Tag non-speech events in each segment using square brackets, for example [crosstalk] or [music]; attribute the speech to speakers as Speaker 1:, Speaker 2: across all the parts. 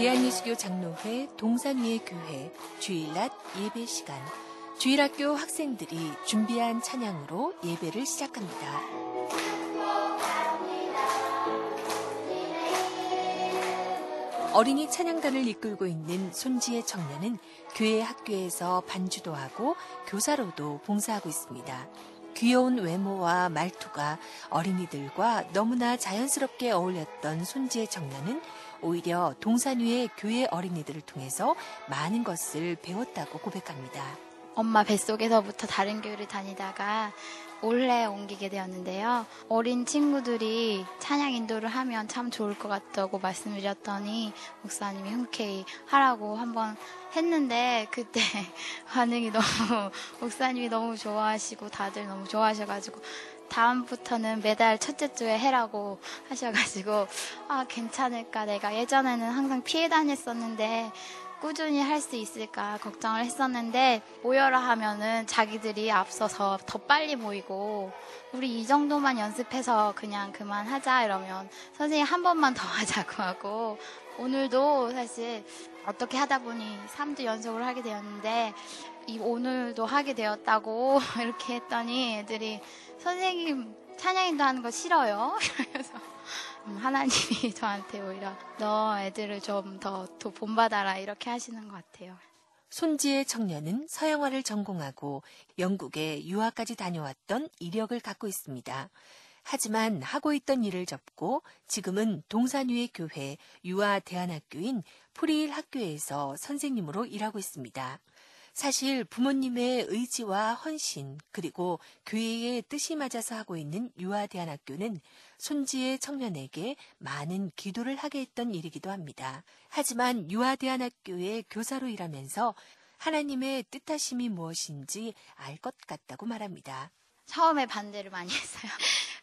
Speaker 1: 대한예수교 장로회 동산위의 교회 주일낮 예배 시간 주일학교 학생들이 준비한 찬양으로 예배를 시작합니다. 어린이 찬양단을 이끌고 있는 손지혜 청년은 교회 학교에서 반주도 하고 교사로도 봉사하고 있습니다. 귀여운 외모와 말투가 어린이들과 너무나 자연스럽게 어울렸던 손지혜 청년은 오히려 동산 위의 교회 어린이들을 통해서 많은 것을 배웠다고 고백합니다.
Speaker 2: 엄마 뱃속에서부터 다른 교회를 다니다가 올해 옮기게 되었는데요. 어린 친구들이 찬양 인도를 하면 참 좋을 것 같다고 말씀드렸더니 목사님이 흔쾌히 하라고 한번 했는데 그때 [laughs] 반응이 너무 목사님이 너무 좋아하시고 다들 너무 좋아하셔가지고 다음부터는 매달 첫째 주에 해라고 하셔가지고 아 괜찮을까? 내가 예전에는 항상 피해 다녔었는데 꾸준히 할 수 있을까 걱정을 했었는데 모여라 하면은 자기들이 앞서서 더 빨리 모이고 우리 이 정도만 연습해서 그냥 그만하자 이러면 선생님 한 번만 더 [laughs] 하자고 하고 오늘도 사실 어떻게 하다 보니 3주 연속을 하게 되었는데 이 오늘도 하게 되었다고 [laughs] 이렇게 했더니 애들이 선생님 찬양인도 하는 거 싫어요. [laughs] 그래서 음, 하나님이 [laughs] 저한테 오히려 너 애들을 좀 더 본받아라 이렇게 하시는 것 같아요.
Speaker 1: 손지의 청년은 서양화를 전공하고 영국에 유학까지 다녀왔던 이력을 갖고 있습니다. 하지만 하고 있던 일을 접고 지금은 동산위의 교회 유아 대안학교인 프리일 학교에서 선생님으로 일하고 있습니다. 사실 부모님의 의지와 헌신 그리고 교회의 뜻이 맞아서 하고 있는 유아대안학교는 손지의 청년에게 많은 기도를 하게 했던 일이기도 합니다. 하지만 유아대안학교의 교사로 일하면서 하나님의 뜻하심이 무엇인지 알 것 같다고 말합니다.
Speaker 2: 처음에 반대를 많이 했어요.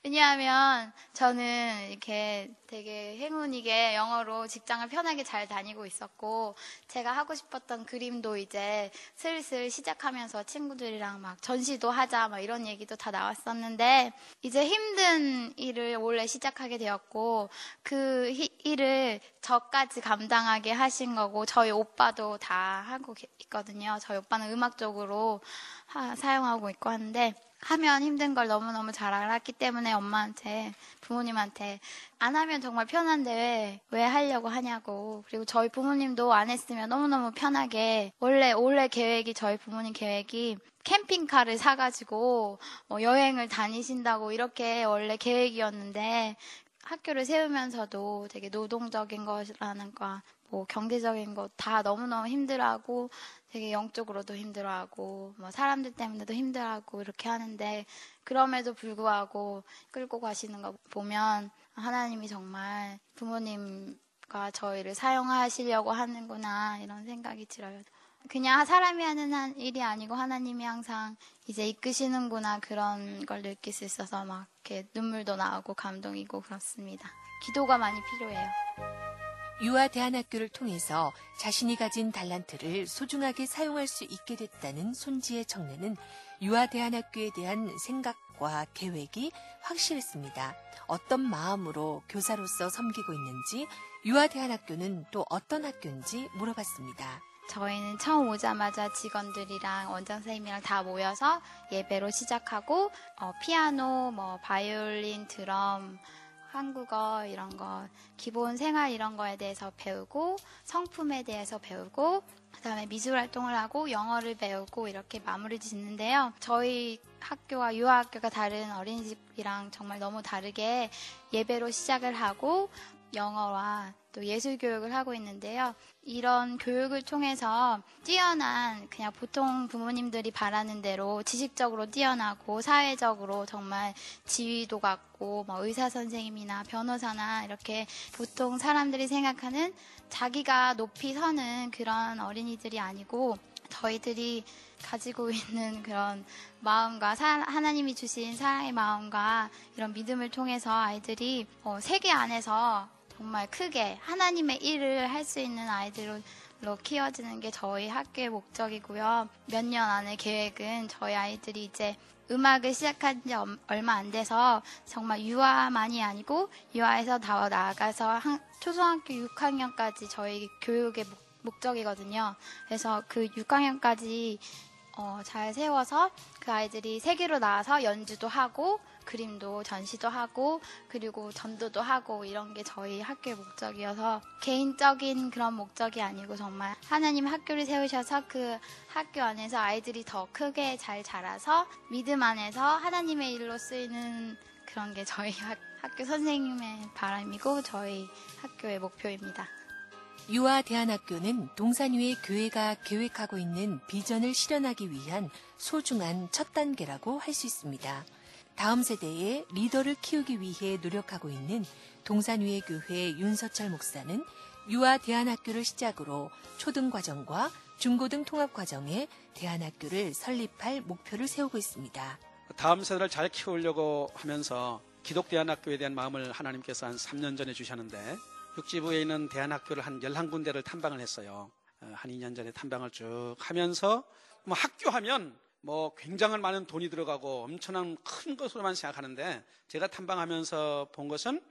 Speaker 2: 왜냐하면 저는 이렇게 되게 행운이게 영어로 직장을 편하게 잘 다니고 있었고 제가 하고 싶었던 그림도 이제 슬슬 시작하면서 친구들이랑 막 전시도 하자 막 이런 얘기도 다 나왔었는데 이제 힘든 일을 원래 시작하게 되었고 그 일을 저까지 감당하게 하신 거고 저희 오빠도 다 하고 있거든요. 저희 오빠는 음악 적으로 사용하고 있고 하는데 하면 힘든 걸 너무너무 잘 알았기 때문에 엄마한테, 부모님한테 안 하면 정말 편한데 왜 하려고 하냐고. 그리고 저희 부모님도 안 했으면 너무너무 편하게 원래 올해 계획이 저희 부모님 계획이 캠핑카를 사가지고 뭐 여행을 다니신다고 이렇게 원래 계획이었는데 학교를 세우면서도 되게 노동적인 것이라는 거, 뭐 경제적인 것 다 너무너무 힘들어하고 되게 영적으로도 힘들어하고 뭐 사람들 때문에도 힘들어하고 이렇게 하는데 그럼에도 불구하고 끌고 가시는 거 보면 하나님이 정말 부모님과 저희를 사용하시려고 하는구나 이런 생각이 들어요. 그냥 사람이 하는 일이 아니고 하나님이 항상 이제 이끄시는구나 그런 걸 느낄 수 있어서 막 이렇게 눈물도 나오고 감동이고 그렇습니다. 기도가 많이 필요해요.
Speaker 1: 유아 대안학교를 통해서 자신이 가진 달란트를 소중하게 사용할 수 있게 됐다는 손지의 청년은 유아 대안학교에 대한 생각과 계획이 확실했습니다. 어떤 마음으로 교사로서 섬기고 있는지 유아 대안학교는 또 어떤 학교인지 물어봤습니다.
Speaker 2: 저희는 처음 오자마자 직원들이랑 원장 선생님이랑 다 모여서 예배로 시작하고 어, 피아노, 뭐 바이올린, 드럼, 한국어 이런 거 기본 생활 이런 거에 대해서 배우고 성품에 대해서 배우고 그다음에 미술 활동을 하고 영어를 배우고 이렇게 마무리 짓는데요. 저희 학교와 유아학교가 다른 어린이집이랑 정말 너무 다르게 예배로 시작을 하고 영어와 또 예술 교육을 하고 있는데요. 이런 교육을 통해서 뛰어난 그냥 보통 부모님들이 바라는 대로 지식적으로 뛰어나고 사회적으로 정말 지위도 갖고 뭐 의사 선생님이나 변호사나 이렇게 보통 사람들이 생각하는 자기가 높이 서는 그런 어린이들이 아니고 저희들이 가지고 있는 그런 마음과 사, 하나님이 주신 사랑의 마음과 이런 믿음을 통해서 아이들이 어, 세계 안에서 정말 크게 하나님의 일을 할 수 있는 아이들로 키워지는 게 저희 학교의 목적이고요. 몇 년 안에 계획은 저희 아이들이 이제 음악을 시작한 지 엄- 얼마 안 돼서 정말 유아만이 아니고 유아에서 더 나아가서 한- 초등학교 6학년까지 저희 교육의 목- 목적이거든요. 그래서 그 6학년까지 어, 잘 세워서 그 아이들이 세계로 나와서 연주도 하고 그림도 전시도 하고 그리고 전도도 하고 이런 게 저희 학교의 목적이어서 개인적인 그런 목적이 아니고 정말 하나님 학교를 세우셔서 그 학교 안에서 아이들이 더 크게 잘 자라서 믿음 안에서 하나님의 일로 쓰이는 그런 게 저희 학, 학교 선생님의 바람이고 저희 학교의 목표입니다.
Speaker 1: 유아 대안학교는 동산위의 교회가 계획하고 있는 비전을 실현하기 위한 소중한 첫 단계라고 할 수 있습니다. 다음 세대의 리더를 키우기 위해 노력하고 있는 동산위의 교회 윤서철 목사는 유아 대안학교를 시작으로 초등 과정과 중고등 통합 과정에 대안학교를 설립할 목표를 세우고 있습니다.
Speaker 3: 다음 세대를 잘 키우려고 하면서 기독 대안학교에 대한 마음을 하나님께서 한 3년 전에 주셨는데 육지부에 있는 대안학교를 한 11군데를 탐방을 했어요. 어, 한 2년 전에 탐방을 쭉 하면서 뭐 학교 하면 뭐 굉장한 많은 돈이 들어가고 엄청난 큰 것으로만 생각하는데 제가 탐방하면서 본 것은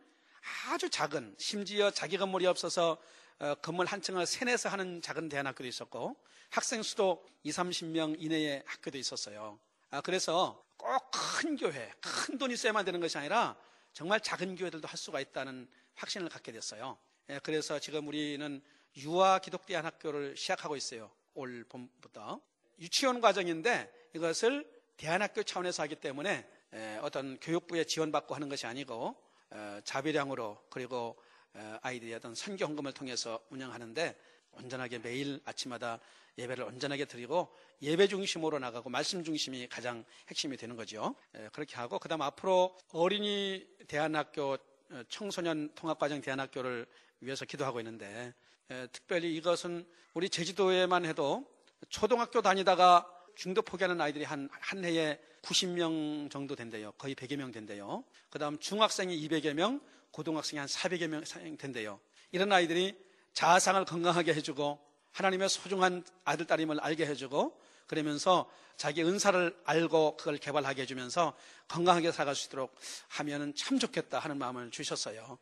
Speaker 3: 아주 작은 심지어 자기 건물이 없어서 어, 건물 한 층을 세내서 하는 작은 대안학교도 있었고 학생 수도 2, 30명 이내의 학교도 있었어요. 아, 그래서 꼭 큰 교회, 큰 돈이 써야만 되는 것이 아니라 정말 작은 교회들도 할 수가 있다는 확신을 갖게 됐어요. 예, 그래서 지금 우리는 유아 기독대안 학교를 시작하고 있어요. 올 봄부터. 유치원 과정인데 이것을 대안학교 차원에서 하기 때문에 에, 어떤 교육부의 지원받고 하는 것이 아니고 어, 자비량으로 그리고 어, 아이들의 어떤 선교 헌금을 통해서 운영하는데 온전하게 매일 아침마다 예배를 온전하게 드리고 예배 중심으로 나가고 말씀 중심이 가장 핵심이 되는 거죠. 에, 그렇게 하고 그다음 앞으로 어린이 대안학교 어, 청소년 통합과정 대안학교를 위해서 기도하고 있는데 에, 특별히 이것은 우리 제주도에만 해도 초등학교 다니다가 중도 포기하는 아이들이 한, 한 해에 90명 정도 된대요. 거의 100여 명 된대요. 그 다음 중학생이 200여 명, 고등학생이 한 400여 명 된대요. 이런 아이들이 자아상을 건강하게 해주고 하나님의 소중한 아들, 딸임을 알게 해주고 그러면서 자기 은사를 알고 그걸 개발하게 해주면서 건강하게 살아갈 수 있도록 하면은 참 좋겠다 하는 마음을 주셨어요.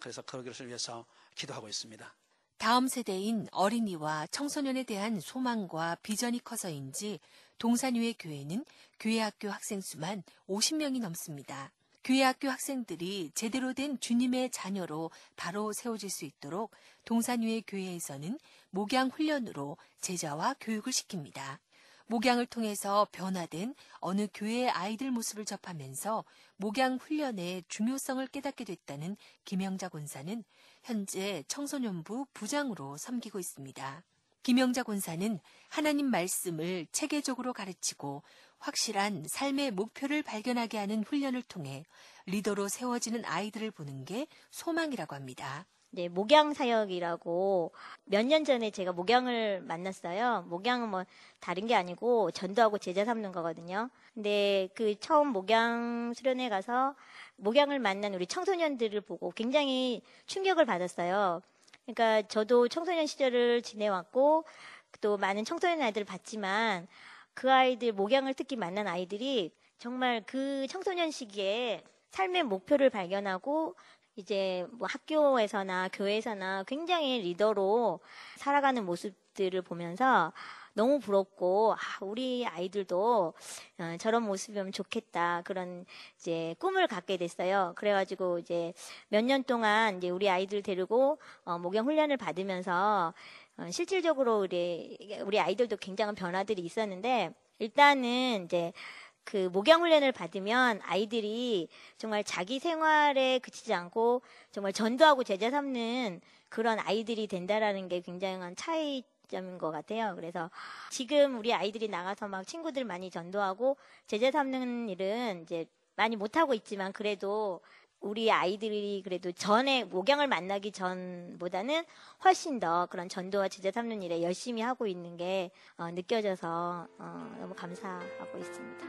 Speaker 3: 그래서 그것을 위해서 기도하고 있습니다.
Speaker 1: 다음 세대인 어린이와 청소년에 대한 소망과 비전이 커서인지 동산위의 교회는 교회학교 학생 수만 50명이 넘습니다. 교회학교 학생들이 제대로 된 주님의 자녀로 바로 세워질 수 있도록 동산위의 교회에서는 목양 훈련으로 제자와 교육을 시킵니다. 목양을 통해서 변화된 어느 교회의 아이들 모습을 접하면서 목양 훈련의 중요성을 깨닫게 됐다는 김영자 권사는 현재 청소년부 부장으로 섬기고 있습니다. 김영자 권사는 하나님 말씀을 체계적으로 가르치고 확실한 삶의 목표를 발견하게 하는 훈련을 통해 리더로 세워지는 아이들을 보는 게 소망이라고 합니다.
Speaker 4: 네, 목양 사역이라고 몇 년 전에 제가 목양을 만났어요. 목양은 뭐 다른 게 아니고 전도하고 제자 삼는 거거든요. 근데 그 처음 목양 수련회 가서 목양을 만난 우리 청소년들을 보고 굉장히 충격을 받았어요. 그러니까 저도 청소년 시절을 지내왔고 또 많은 청소년 아이들을 봤지만 그 아이들 목양을 특히 만난 아이들이 정말 그 청소년 시기에 삶의 목표를 발견하고 이제 뭐 학교에서나 교회에서나 굉장히 리더로 살아가는 모습들을 보면서 너무 부럽고 아, 우리 아이들도 어, 저런 모습이면 좋겠다 그런 이제 꿈을 갖게 됐어요. 그래가지고 이제 몇 년 동안 이제 우리 아이들 데리고 어, 목양 훈련을 받으면서 어, 실질적으로 우리 우리 아이들도 굉장한 변화들이 있었는데 일단은 이제 그 목양 훈련을 받으면 아이들이 정말 자기 생활에 그치지 않고 정말 전도하고 제자 삼는 그런 아이들이 된다라는 게 굉장한 차이점인 것 같아요. 그래서 지금 우리 아이들이 나가서 막 친구들 많이 전도하고 제자 삼는 일은 이제 많이 못하고 있지만 그래도 우리 아이들이 그래도 전에 목양을 만나기 전보다는 훨씬 더 그런 전도와 제자 삼는 일에 열심히 하고 있는 게 어, 느껴져서 어, 너무 감사하고 있습니다.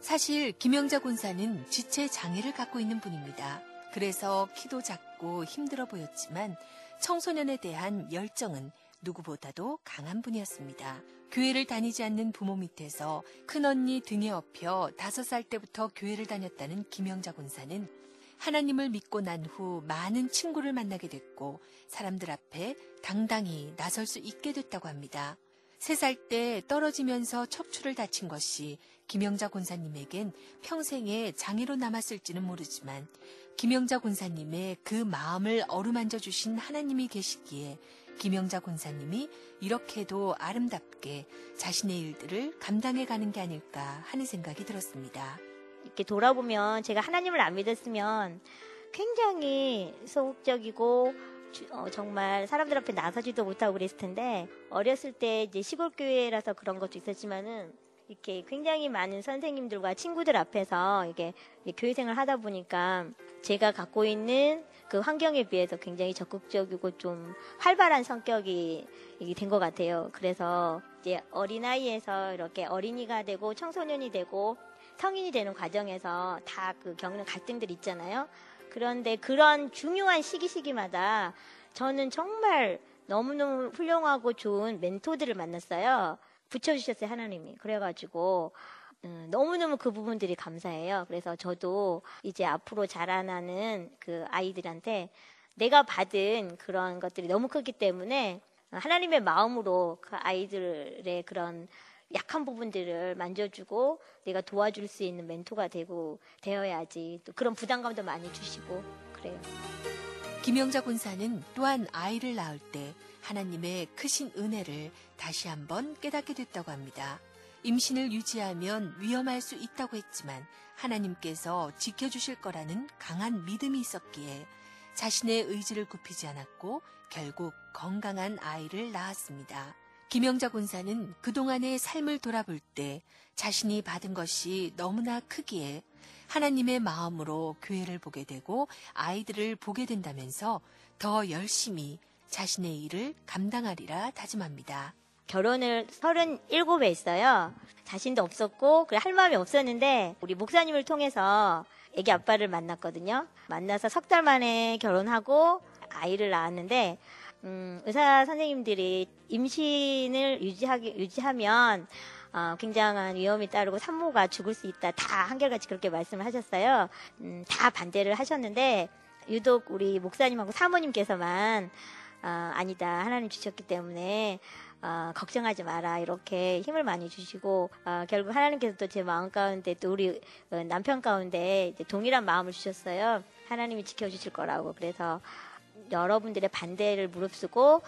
Speaker 1: 사실 김영자 군사는 지체 장애를 갖고 있는 분입니다. 그래서 키도 작고 힘들어 보였지만 청소년에 대한 열정은 누구보다도 강한 분이었습니다. 교회를 다니지 않는 부모 밑에서 큰언니 등에 업혀 다섯 살 때부터 교회를 다녔다는 김영자 군사는 하나님을 믿고 난 후 많은 친구를 만나게 됐고 사람들 앞에 당당히 나설 수 있게 됐다고 합니다. 세 살 때 떨어지면서 척추를 다친 것이 김영자 군사님에겐 평생의 장애로 남았을지는 모르지만 김영자 군사님의 그 마음을 어루만져 주신 하나님이 계시기에 김영자 군사님이 이렇게도 아름답게 자신의 일들을 감당해 가는 게 아닐까 하는 생각이 들었습니다.
Speaker 4: 이렇게 돌아보면 제가 하나님을 안 믿었으면 굉장히 소극적이고 주- 어, 정말 사람들 앞에 나서지도 못하고 그랬을 텐데 어렸을 때 이제 시골 교회라서 그런 것도 있었지만은 이렇게 굉장히 많은 선생님들과 친구들 앞에서 이게 교회 생활 하다 보니까 제가 갖고 있는 그 환경에 비해서 굉장히 적극적이고 좀 활발한 성격이 된 것 같아요. 그래서 이제 어린아이에서 이렇게 어린이가 되고 청소년이 되고 성인이 되는 과정에서 다 그 겪는 갈등들 있잖아요. 그런데 그런 중요한 시기 시기마다 저는 정말 너무너무 훌륭하고 좋은 멘토들을 만났어요. 붙여주셨어요, 하나님이. 그래가지고, 음, 너무너무 그 부분들이 감사해요. 그래서 저도 이제 앞으로 자라나는 그 아이들한테 내가 받은 그런 것들이 너무 크기 때문에 하나님의 마음으로 그 아이들의 그런 약한 부분들을 만져주고 내가 도와줄 수 있는 멘토가 되고 되어야지 또 그런 부담감도 많이 주시고 그래요.
Speaker 1: 김영자 군사는 또한 아이를 낳을 때 하나님의 크신 은혜를 다시 한번 깨닫게 됐다고 합니다. 임신을 유지하면 위험할 수 있다고 했지만 하나님께서 지켜주실 거라는 강한 믿음이 있었기에 자신의 의지를 굽히지 않았고 결국 건강한 아이를 낳았습니다. 김영자 군사는 그동안의 삶을 돌아볼 때 자신이 받은 것이 너무나 크기에 하나님의 마음으로 교회를 보게 되고 아이들을 보게 된다면서 더 열심히 자신의 일을 감당하리라 다짐합니다.
Speaker 4: 결혼을 37에 했어요. 자신도 없었고 할 마음이 없었는데 우리 목사님을 통해서 애기 아빠를 만났거든요. 만나서 석 달 만에 결혼하고 아이를 낳았는데 음, 의사 선생님들이 임신을 유지하기 유지하면 어, 굉장한 위험이 따르고 산모가 죽을 수 있다. 다 한결같이 그렇게 말씀을 하셨어요. 음, 다 반대를 하셨는데 유독 우리 목사님하고 사모님께서만 어, 아니다. 하나님 주셨기 때문에 어, 걱정하지 마라 이렇게 힘을 많이 주시고 어, 결국 하나님께서 또 제 마음 가운데 또 우리 어, 남편 가운데 동일한 마음을 주셨어요. 하나님이 지켜주실 거라고 그래서 여러분들의 반대를 무릅쓰고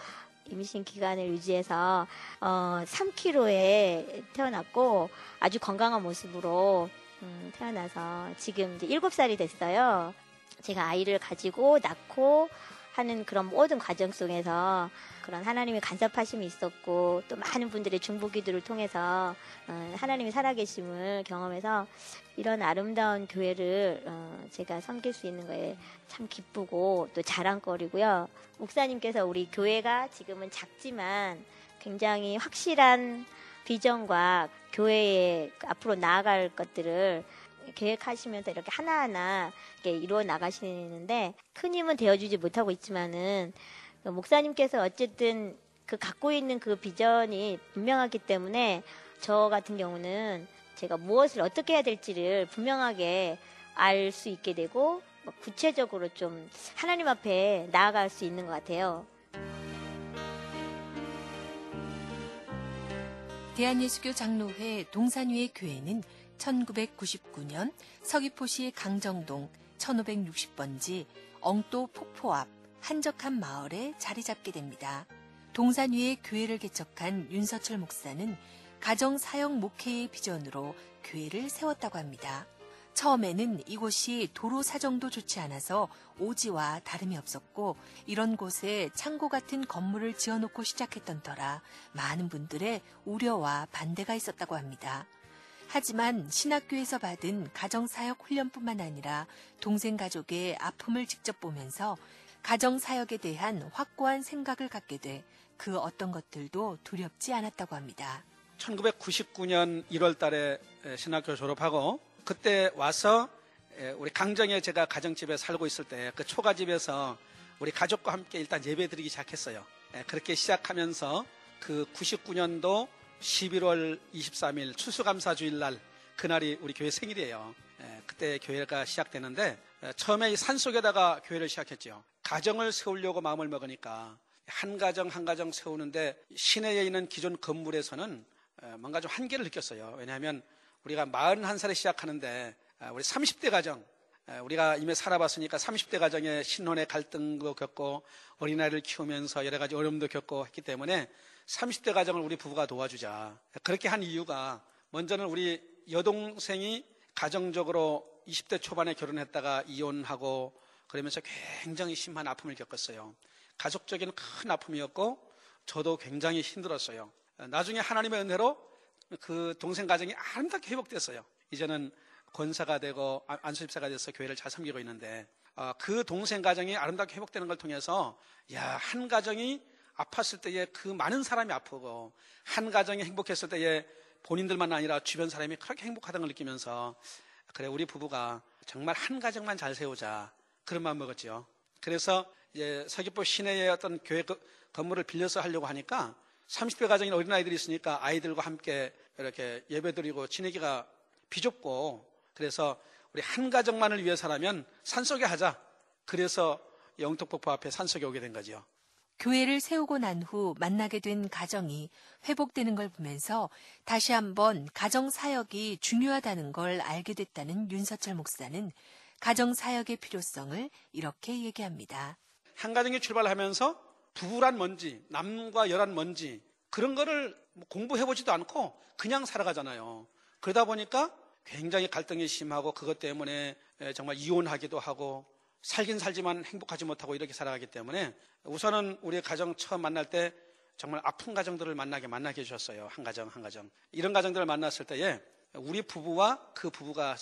Speaker 4: 임신 기간을 유지해서 어, 3kg에 태어났고 아주 건강한 모습으로 음, 태어나서 지금 이제 7살이 됐어요. 제가 아이를 가지고 낳고 하는 그런 모든 과정 속에서 그런 하나님의 간섭하심이 있었고 또 많은 분들의 중보기도를 통해서 어, 하나님이 살아계심을 경험해서 이런 아름다운 교회를 어, 제가 섬길 수 있는 거에 참 기쁘고 또 자랑거리고요. 목사님께서 우리 교회가 지금은 작지만 굉장히 확실한 비전과 교회에 앞으로 나아갈 것들을 계획하시면서 이렇게 하나하나 이렇게 이루어 나가시는데 큰 힘은 되어주지 못하고 있지만은 그 목사님께서 어쨌든 그 갖고 있는 그 비전이 분명하기 때문에 저 같은 경우는 제가 무엇을 어떻게 해야 될지를 분명하게 알 수 있게 되고 뭐 구체적으로 좀 하나님 앞에 나아갈 수 있는 것 같아요.
Speaker 1: 대한예수교 장로회 동산위의 교회는 1999년 서귀포시 강정동 1560번지 엉또 폭포 앞 한적한 마을에 자리 잡게 됩니다. 동산위의 교회를 개척한 윤서철 목사는 가정 사역 목회의 비전으로 교회를 세웠다고 합니다. 처음에는 이곳이 도로 사정도 좋지 않아서 오지와 다름이 없었고 이런 곳에 창고 같은 건물을 지어놓고 시작했던 터라 많은 분들의 우려와 반대가 있었다고 합니다. 하지만 신학교에서 받은 가정사역 훈련뿐만 아니라 동생 가족의 아픔을 직접 보면서 가정사역에 대한 확고한 생각을 갖게 돼 그 어떤 것들도 두렵지 않았다고 합니다.
Speaker 3: 1999년 1월 달에 신학교 졸업하고 그때 와서 우리 강정에 제가 가정집에 살고 있을 때 그 초가집에서 우리 가족과 함께 일단 예배 드리기 시작했어요. 예, 그렇게 시작하면서 그 99년도 11월 23일 추수감사 주일 날 그날이 우리 교회 생일이에요. 예, 그때 교회가 시작되는데 예, 처음에 이 산속에다가 교회를 시작했죠. 가정을 세우려고 마음을 먹으니까 한 가정 한 가정 세우는데 시내에 있는 기존 건물에서는 예, 뭔가 좀 한계를 느꼈어요. 왜냐하면 우리가 41살에 시작하는데 아, 우리 30대 가정 에, 우리가 이미 살아봤으니까 30대 가정의 신혼의 갈등도 겪고 어린아이를 키우면서 여러 가지 어려움도 겪고 했기 때문에 30대 가정을 우리 부부가 도와주자. 그렇게 한 이유가 먼저는 우리 여동생이 가정적으로 20대 초반에 결혼했다가 이혼하고 그러면서 굉장히 심한 아픔을 겪었어요. 가족적인 큰 아픔이었고 저도 굉장히 힘들었어요. 나중에 하나님의 은혜로 그 동생 가정이 아름답게 회복됐어요. 이제는 권사가 되고 아, 안수집사가 돼서 교회를 잘 섬기고 있는데 어, 그 동생 가정이 아름답게 회복되는 걸 통해서 야 한 가정이 아팠을 때에 그 많은 사람이 아프고 한 가정이 행복했을 때에 본인들만 아니라 주변 사람이 그렇게 행복하다는 걸 느끼면서 그래 우리 부부가 정말 한 가정만 잘 세우자 그런 마음 먹었죠. 그래서 이제 서귀포 시내의 어떤 교회 그- 건물을 빌려서 하려고 하니까 30대 가정인 어린아이들이 있으니까 아이들과 함께 이렇게 예배드리고 지내기가 비좁고 그래서 우리 한 가정만을 위해서라면 산속에 하자. 그래서 영덕폭포 앞에 산속에 오게 된 거죠.
Speaker 1: 교회를 세우고 난 후 만나게 된 가정이 회복되는 걸 보면서 다시 한번 가정 사역이 중요하다는 걸 알게 됐다는 윤서철 목사는 가정 사역의 필요성을 이렇게 얘기합니다.
Speaker 3: 한 가정이 출발하면서 부부란 뭔지, 남과 여란 뭔지 그런 거를 뭐 공부해 보지도 않고 그냥 살아가잖아요. 그러다 보니까 굉장히 갈등이 심하고 그것 때문에 에, 정말 이혼하기도 하고 살긴 살지만 행복하지 못하고 이렇게 살아가기 때문에 우선은 우리 가정 처음 만날 때 정말 아픈 가정들을 만나게 만나게 해주셨어요. 한 가정 한 가정. 이런 가정들을 만났을 때에 우리 부부와 그 부부가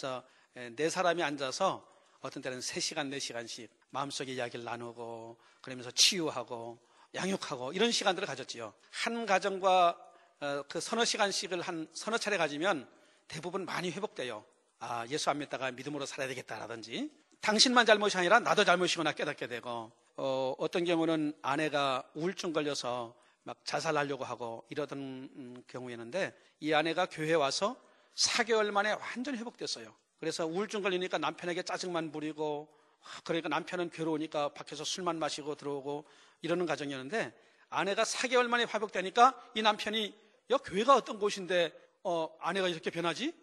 Speaker 3: 에, 네 사람이 앉아서 어떤 때는 세시간네시간씩 마음속에 이야기를 나누고 그러면서 치유하고 양육하고 이런 시간들을 가졌지요. 한 가정과 어, 그 서너 시간씩을 한 서너 차례 가지면 대부분 많이 회복돼요. 아, 예수 안 믿다가 믿음으로 살아야 되겠다라든지 당신만 잘못이 아니라 나도 잘못이구나 깨닫게 되고 어, 어떤 경우는 아내가 우울증 걸려서 막 자살하려고 하고 이러던 음, 경우였는데 이 아내가 교회 와서 4개월 만에 완전히 회복됐어요. 그래서 우울증 걸리니까 남편에게 짜증만 부리고 아, 그러니까 남편은 괴로우니까 밖에서 술만 마시고 들어오고 이러는 가정이었는데 아내가 4개월 만에 회복되니까 이 남편이 야 교회가 어떤 곳인데 어, 아내가 이렇게 변하지?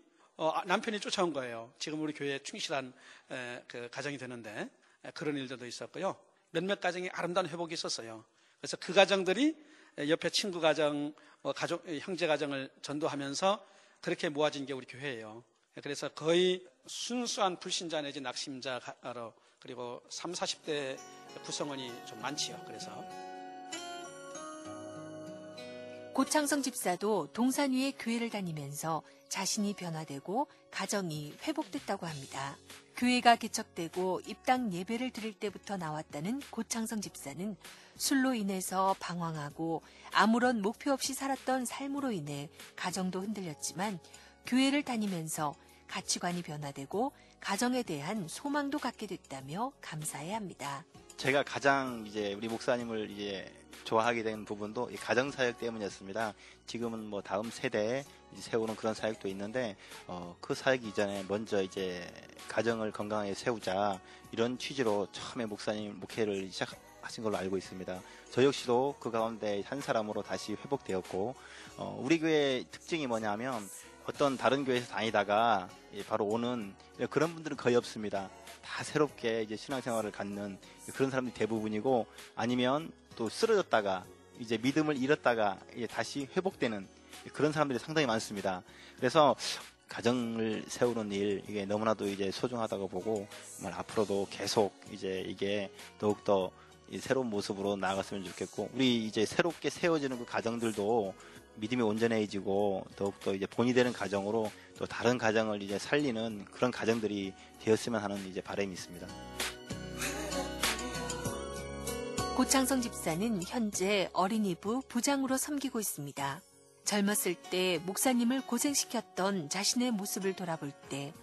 Speaker 3: 어, 아, 남편이 쫓아온 거예요. 지금 우리 교회에 충실한 에, 그 가정이 되는데 에, 그런 일들도 있었고요. 몇몇 가정이 아름다운 회복이 있었어요. 그래서 그 가정들이 에, 옆에 친구 가정, 뭐 가족, 에, 형제 가정을 전도하면서 그렇게 모아진 게 우리 교회예요. 그래서 거의 순수한 불신자 내지 낙심자로 그리고 3, 40대 구성원이 좀 많지요. 그래서
Speaker 1: 고창성 집사도 동산 위의 교회를 다니면서 자신이 변화되고 가정이 회복됐다고 합니다. 교회가 개척되고 입당 예배를 드릴 때부터 나왔다는 고창성 집사는 술로 인해서 방황하고 아무런 목표 없이 살았던 삶으로 인해 가정도 흔들렸지만 교회를 다니면서 가치관이 변화되고 가정에 대한 소망도 갖게 됐다며 감사해 합니다.
Speaker 5: 제가 가장 이제 우리 목사님을 이제 좋아하게 된 부분도 이 가정 사역 때문이었습니다. 지금은 뭐 다음 세대에 세우는 그런 사역도 있는데 어, 그 사역 이전에 먼저 이제 가정을 건강하게 세우자 이런 취지로 처음에 목사님 목회를 시작하신 걸로 알고 있습니다. 저 역시도 그 가운데 한 사람으로 다시 회복되었고 어, 우리 교회 특징이 뭐냐면 어떤 다른 교회에서 다니다가 예, 바로 오는 그런 분들은 거의 없습니다. 다 새롭게 이제 신앙생활을 갖는 그런 사람들이 대부분이고 아니면 또 쓰러졌다가 이제 믿음을 잃었다가 이제 다시 회복되는 그런 사람들이 상당히 많습니다. 그래서 가정을 세우는 일 이게 너무나도 이제 소중하다고 보고 정말 앞으로도 계속 이제 이게 더욱더 이 새로운 모습으로 나아갔으면 좋겠고 우리 이제 새롭게 세워지는 그 가정들도 믿음이 온전해지고 더욱더 이제 본이 되는 가정으로 또 다른 가정을 이제 살리는 그런 가정들이 되었으면 하는 이제 바람이 있습니다.
Speaker 1: 고창성 집사는 현재 어린이부 부장으로 섬기고 있습니다. 젊었을 때 목사님을 고생시켰던 자신의 모습을 돌아볼 때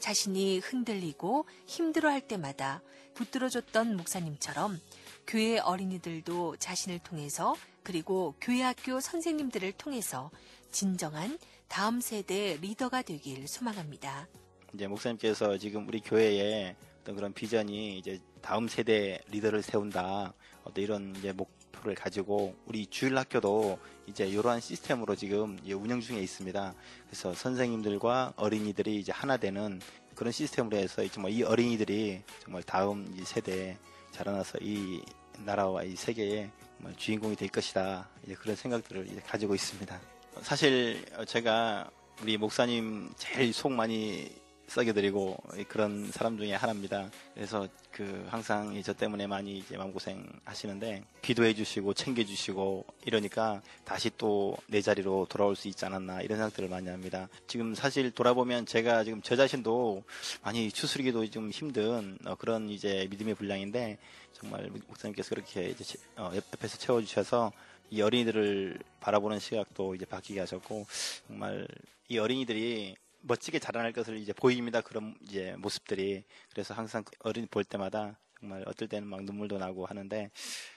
Speaker 1: 자신이 흔들리고 힘들어 할 때마다 붙들어줬던 목사님처럼 교회 어린이들도 자신을 통해서 그리고 교회 학교 선생님들을 통해서 진정한 다음 세대 리더가 되길 소망합니다.
Speaker 5: 이제 목사님께서 지금 우리 교회에 어떤 그런 비전이 이제 다음 세대 리더를 세운다. 어떤 이런 이제 목표를 가지고 우리 주일 학교도 이제 이러한 시스템으로 지금 운영 중에 있습니다. 그래서 선생님들과 어린이들이 이제 하나 되는 그런 시스템으로 해서 정말 이 어린이들이 정말 다음 이 세대에 자라나서 이 나라와 이 세계의 주인공이 될 것이다. 이제 그런 생각들을 이제 가지고 있습니다. 사실 제가 우리 목사님 제일 속 많이 썩여드리고 그런 사람 중에 하나입니다. 그래서 그 항상 이저 때문에 많이 이제 마음고생 하시는데 기도해 주시고 챙겨 주시고 이러니까 다시 또 내 자리로 돌아올 수 있지 않았나 이런 생각들을 많이 합니다. 지금 사실 돌아보면 제가 지금 저 자신도 많이 추스리기도 좀 힘든 어, 그런 이제 믿음의 분량인데 정말 목사님께서 그렇게 이제 채- 어, 옆에서 채워 주셔서 이 어린이들을 바라보는 시각도 이제 바뀌게 하셨고 정말 이 어린이들이 멋지게 자라날 것을 이제 보입니다. 그런 이제 모습들이. 그래서 항상 그 어린이 볼 때마다 정말 어떨 때는 막 눈물도 나고 하는데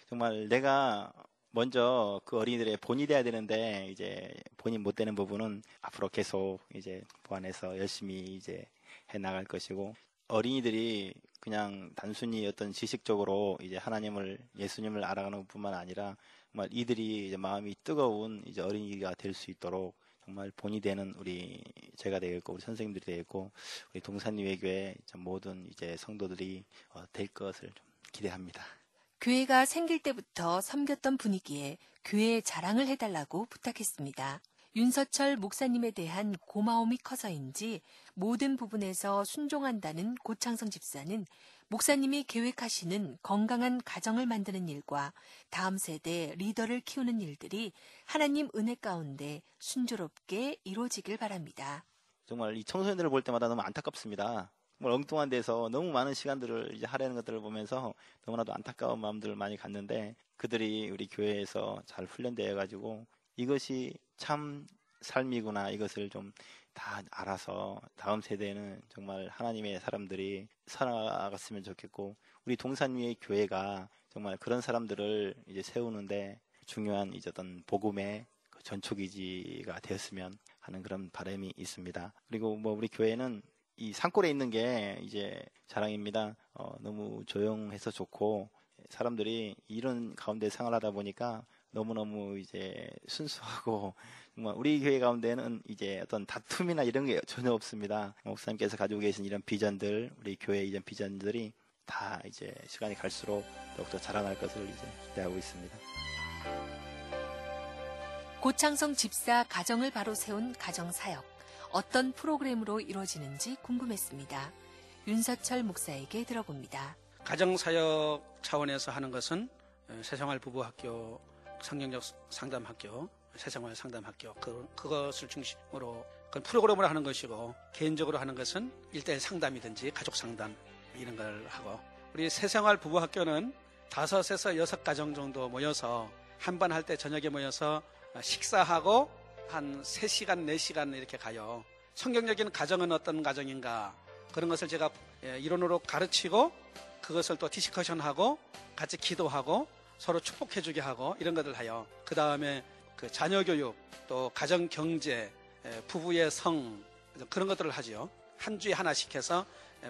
Speaker 5: 정말 내가 먼저 그 어린이들의 본이 돼야 되는데 이제 본이 못 되는 부분은 앞으로 계속 이제 보완해서 열심히 이제 해 나갈 것이고 어린이들이 그냥 단순히 어떤 지식적으로 이제 하나님을 예수님을 알아가는 뿐만 아니라 정말 이들이 이제 마음이 뜨거운 이제 어린이가 될 수 있도록 정말 본이 되는 우리 제가 되겠고 우리 선생님들이 되겠고 우리 동산리회 교회 모든 이제 성도들이 어, 될 것을 좀 기대합니다.
Speaker 1: 교회가 생길 때부터 섬겼던 분위기에 교회의 자랑을 해달라고 부탁했습니다. 윤서철 목사님에 대한 고마움이 커서인지 모든 부분에서 순종한다는 고창성 집사는 목사님이 계획하시는 건강한 가정을 만드는 일과 다음 세대 리더를 키우는 일들이 하나님 은혜 가운데 순조롭게 이루어지길 바랍니다.
Speaker 5: 정말 이 청소년들을 볼 때마다 너무 안타깝습니다. 정말 엉뚱한 데서 너무 많은 시간들을 이제 하려는 것들을 보면서 너무나도 안타까운 마음들을 많이 갖는데 그들이 우리 교회에서 잘 훈련되어 가지고 이것이 참 삶이구나 이것을 좀 다 알아서 다음 세대에는 정말 하나님의 사람들이 살아갔으면 좋겠고 우리 동산 위의 교회가 정말 그런 사람들을 이제 세우는데 중요한 이제 어떤 복음의 그 전초기지가 되었으면 하는 그런 바람이 있습니다. 그리고 뭐 우리 교회는 이 산골에 있는 게 이제 자랑입니다. 어, 너무 조용해서 좋고 사람들이 이런 가운데 생활하다 보니까 너무너무 이제 순수하고 [laughs] 정말 우리 교회 가운데는 이제 어떤 다툼이나 이런 게 전혀 없습니다. 목사님께서 가지고 계신 이런 비전들, 우리 교회 이런 비전들이 다 이제 시간이 갈수록 더욱더 자라날 것을 이제 기대하고 있습니다.
Speaker 1: 고창성 집사 가정을 바로 세운 가정 사역. 어떤 프로그램으로 이루어지는지 궁금했습니다. 윤서철 목사에게 들어봅니다.
Speaker 3: 가정 사역 차원에서 하는 것은 어, 새생활 부부학교, 성경적 상담학교, 새생활 상담학교 그, 그것을 중심으로 그건 프로그램으로 하는 것이고 개인적으로 하는 것은 일대일 상담이든지 가족 상담 이런 걸 하고 우리 새생활 부부학교는 다섯에서 여섯 가정 정도 모여서 한 번 할 때 저녁에 모여서 식사하고 한 3시간, 4시간 이렇게 가요. 성경적인 가정은 어떤 가정인가 그런 것을 제가 예, 이론으로 가르치고 그것을 또 디스커션하고 같이 기도하고 서로 축복해주게 하고 이런 것들 해요. 그 다음에 그 자녀 교육 또 가정 경제 에, 부부의 성 그런 것들을 하지요. 한 주에 하나씩 해서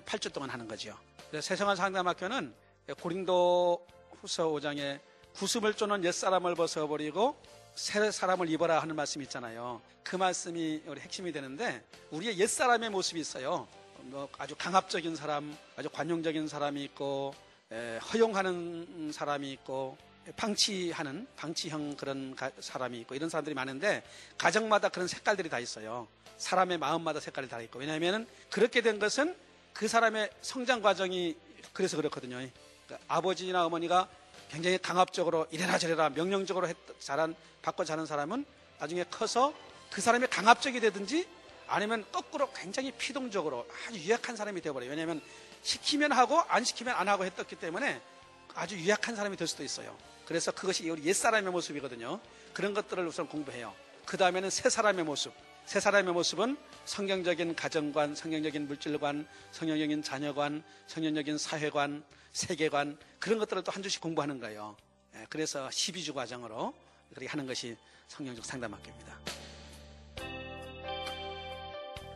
Speaker 3: 8주 동안 하는. 그래서 세성한 상담학교는 고린도 후서 5장에 구습을 쪼는 옛사람을 벗어버리고 새 사람을 입어라 하는 말씀이 있잖아요. 그 말씀이 우리 핵심이 되는데 우리의 옛사람의 모습이 있어요. 뭐 아주 강압적인 사람, 아주 관용적인 사람이 있고 에, 허용하는 사람이 있고 방치하는 방치형 그런 가- 사람이 있고 이런 사람들이 많은데 가정마다 그런 색깔들이 다 있어요. 사람의 마음마다 색깔이 다 있고 왜냐하면 그렇게 된 것은 그 사람의 성장 과정이 그래서 그렇거든요. 그러니까 아버지나 어머니가 굉장히 강압적으로 이래라 저래라 명령적으로 했, 자란 받고 자란 사람은 나중에 커서 그 사람이 강압적이 되든지 아니면 거꾸로 굉장히 피동적으로 아주 유약한 사람이 되어버려요. 왜냐하면 시키면 하고 안 시키면 안 하고 했었기 때문에 아주 유약한 사람이 될 수도 있어요. 그래서 그것이 우리 옛사람의 모습이거든요. 그런 것들을 우선 공부해요. 그 다음에는 새 사람의 모습. 세 사람의 모습은 성경적인 가정관, 성경적인 물질관, 성경적인 자녀관, 성경적인 사회관, 세계관 그런 것들을 또 한 주씩 공부하는 거예요. 예, 그래서 12주 과정으로 그렇게 하는 것이 성경적 상담학교입니다.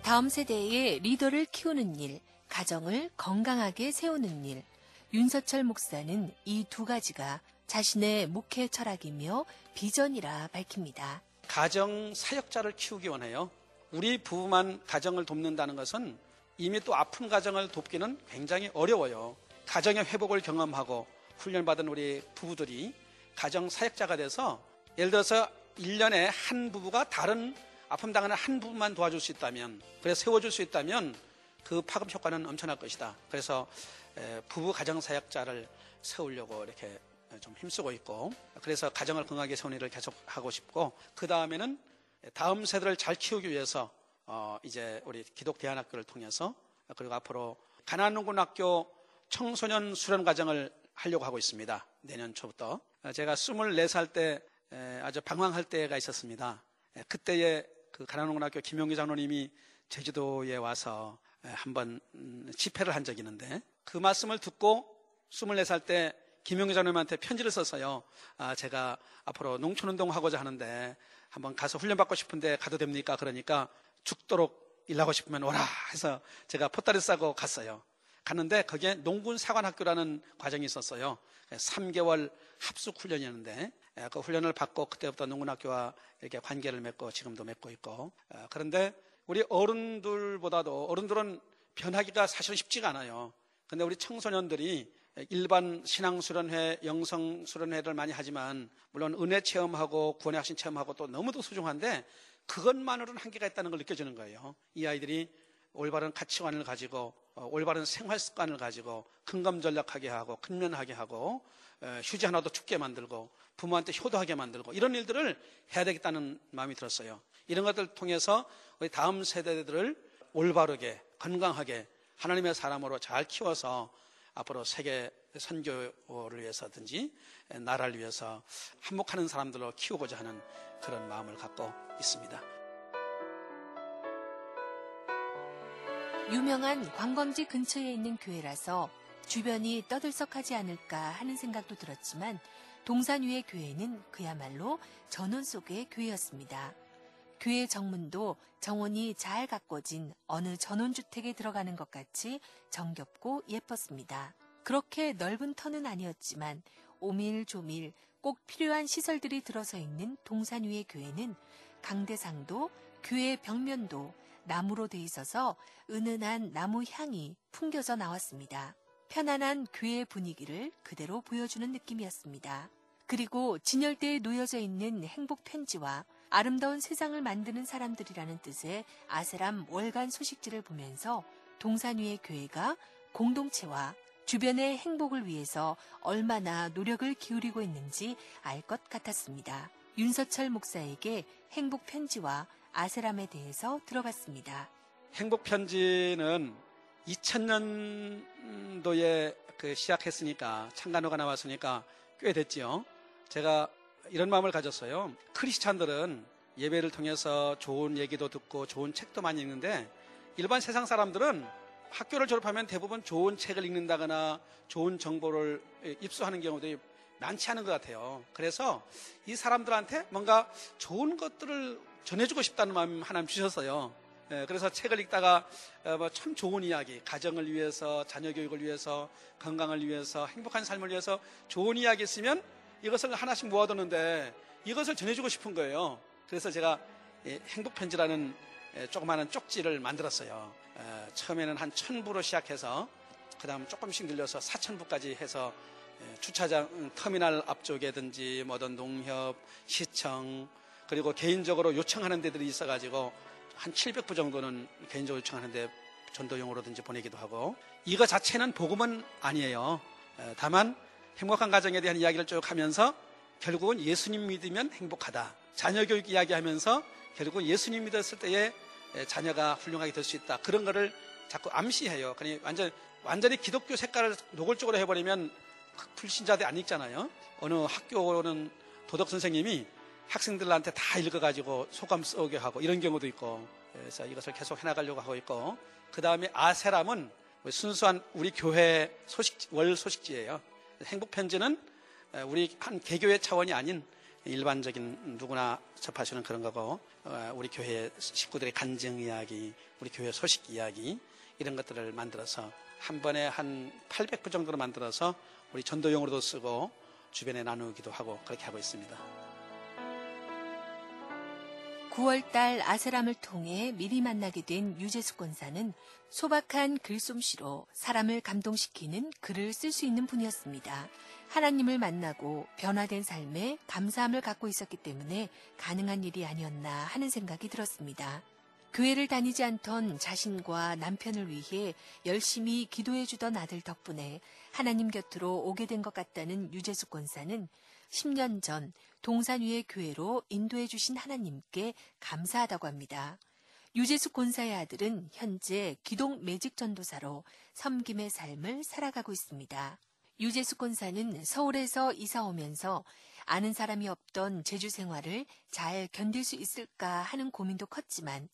Speaker 1: 다음 세대의 리더를 키우는 일, 가정을 건강하게 세우는 일. 윤서철 목사는 이 두 가지가 자신의 목회 철학이며 비전이라 밝힙니다.
Speaker 3: 가정 사역자를 키우기 원해요. 우리 부부만 가정을 돕는다는 것은 이미 또 아픈 가정을 돕기는 굉장히 어려워요. 가정의 회복을 경험하고 훈련받은 우리 부부들이 가정 사역자가 돼서 예를 들어서 1년에 한 부부가 다른 아픔 당하는 한 부분만 도와줄 수 있다면 그래서 세워줄 수 있다면 그 파급 효과는 엄청날 것이다. 그래서 에, 부부 가정 사역자를 세우려고 이렇게 좀 힘쓰고 있고 그래서 가정을 건강하게 세우는 일을 계속 하고 싶고 그 다음에는 다음 세대를 잘 키우기 위해서 어, 이제 우리 기독 대안학교를 통해서 그리고 앞으로 가난농군학교 청소년 수련 과정을 하려고 하고 있습니다. 내년 초부터 어, 제가 24살 때 에, 아주 방황할 때가 있었습니다. 에, 그때에 그 가난농군학교 김용기 장로님이 제주도에 와서 에, 한번 음, 집회를 한 적이 있는데 그 말씀을 듣고 24살 때 김용기 장로님한테 편지를 썼어요. 아, 제가 앞으로 농촌운동 하고자 하는데 한번 가서 훈련받고 싶은데 가도 됩니까? 그러니까 죽도록 일하고 싶으면 오라 해서 제가 포따리 싸고 갔어요. 갔는데 거기에 농군 사관학교라는 과정이 있었어요. 3개월 합숙 훈련이었는데 예, 그 훈련을 받고 그때부터 농군학교와 이렇게 관계를 맺고 지금도 맺고 있고 어, 그런데 우리 어른들보다도 어른들은 변하기가 사실은 쉽지가 않아요. 근데 우리 청소년들이 일반 신앙수련회, 영성수련회를 많이 하지만 물론 은혜 체험하고 구원의 학신 체험하고 또 너무도 소중한데 그것만으로는 한계가 있다는 걸 느껴지는 거예요. 이 아이들이 올바른 가치관을 가지고 어, 올바른 생활 습관을 가지고 큰감전략하게 하고 근면하게 하고 에, 휴지 하나도 춥게 만들고 부모한테 효도하게 만들고 이런 일들을 해야 되겠다는 마음이 들었어요. 이런 것들을 통해서 우리 다음 세대들을 올바르게 건강하게 하나님의 사람으로 잘 키워서 앞으로 세계 선교를 위해서든지 나라를 위해서 한몫하는 사람들로 키우고자 하는 그런 마음을 갖고 있습니다.
Speaker 1: 유명한 관광지 근처에 있는 교회라서 주변이 떠들썩하지 않을까 하는 생각도 들었지만 동산 위의 교회는 그야말로 전원 속의 교회였습니다. 교회 정문도 정원이 잘 가꿔진 어느 전원주택에 들어가는 것 같이 정겹고 예뻤습니다. 그렇게 넓은 터는 아니었지만 오밀조밀 꼭 필요한 시설들이 들어서 있는 동산 위의 교회는 강대상도 교회 벽면도 나무로 돼 있어서 은은한 나무 향이 풍겨져 나왔습니다. 편안한 교회 분위기를 그대로 보여주는 느낌이었습니다. 그리고 진열대에 놓여져 있는 행복 편지와 아름다운 세상을 만드는 사람들이라는 뜻의 아세람 월간 소식지를 보면서 동산 위의 교회가 공동체와 주변의 행복을 위해서 얼마나 노력을 기울이고 있는지 알 것 같았습니다. 윤서철 목사에게 행복 편지와 아세람에 대해서 들어봤습니다.
Speaker 3: 행복 편지는 2000년도에 그 시작했으니까 창간호가 나왔으니까 꽤 됐지요. 제가 이런 마음을 가졌어요. 크리스찬들은 예배를 통해서 좋은 얘기도 듣고 좋은 책도 많이 읽는데 일반 세상 사람들은 학교를 졸업하면 대부분 좋은 책을 읽는다거나 좋은 정보를 입수하는 경우들이 많지 않은 것 같아요. 그래서 이 사람들한테 뭔가 좋은 것들을 전해주고 싶다는 마음 하나님 주셨어요. 예, 그래서 책을 읽다가 어, 뭐참 좋은 이야기, 가정을 위해서, 자녀 교육을 위해서, 건강을 위해서, 행복한 삶을 위해서 좋은 이야기 있으면 이것을 하나씩 모아두는데 이것을 전해주고 싶은 거예요. 그래서 제가 이 행복 편지라는 에, 조그마한 쪽지를 만들었어요. 에, 처음에는 한 천부로 시작해서 그 다음 조금씩 늘려서 사천부까지 해서 에, 주차장 음, 터미널 앞쪽에든지 뭐든 농협, 시청 그리고 개인적으로 요청하는 데들이 있어가지고 한 700부 정도는 개인적으로 요청하는데 전도용으로든지 보내기도 하고 이거 자체는 복음은 아니에요. 에, 다만 행복한 가정에 대한 이야기를 쭉 하면서 결국은 예수님 믿으면 행복하다. 자녀 교육 이야기하면서 결국은 예수님 믿었을 때에 에, 자녀가 훌륭하게 될 수 있다. 그런 거를 자꾸 암시해요. 완전 완전히 기독교 색깔을 노골적으로 해버리면 그 불신자들 안 읽잖아요. 어느 학교는 도덕 선생님이 학생들한테 다 읽어가지고 소감 써오게 하고 이런 경우도 있고 그래서 이것을 계속 해나가려고 하고 있고 그 다음에 아세람은 순수한 우리 교회 소식 월 소식지예요. 행복 편지는 우리 한 개교의 차원이 아닌 일반적인 누구나 접하시는 그런 거고 어, 우리 교회 식구들의 간증 이야기, 우리 교회 소식 이야기 이런 것들을 만들어서 한 번에 한 800부 정도로 만들어서 우리 전도용으로도 쓰고 주변에 나누기도 하고 그렇게 하고 있습니다.
Speaker 1: 9월달 아세람을 통해 미리 만나게 된 유재숙 권사는 소박한 글솜씨로 사람을 감동시키는 글을 쓸 수 있는 분이었습니다. 하나님을 만나고 변화된 삶에 감사함을 갖고 있었기 때문에 가능한 일이 아니었나 하는 생각이 들었습니다. 교회를 다니지 않던 자신과 남편을 위해 열심히 기도해 주던 아들 덕분에 하나님 곁으로 오게 된 것 같다는 유재숙 권사는 10년 전 동산 위의 교회로 인도해 주신 하나님께 감사하다고 합니다. 유재숙 권사의 아들은 현재 기동 매직 전도사로 섬김의 삶을 살아가고 있습니다. 유재숙 권사는 서울에서 이사 오면서 아는 사람이 없던 제주 생활을 잘 견딜 수 있을까 하는 고민도 컸지만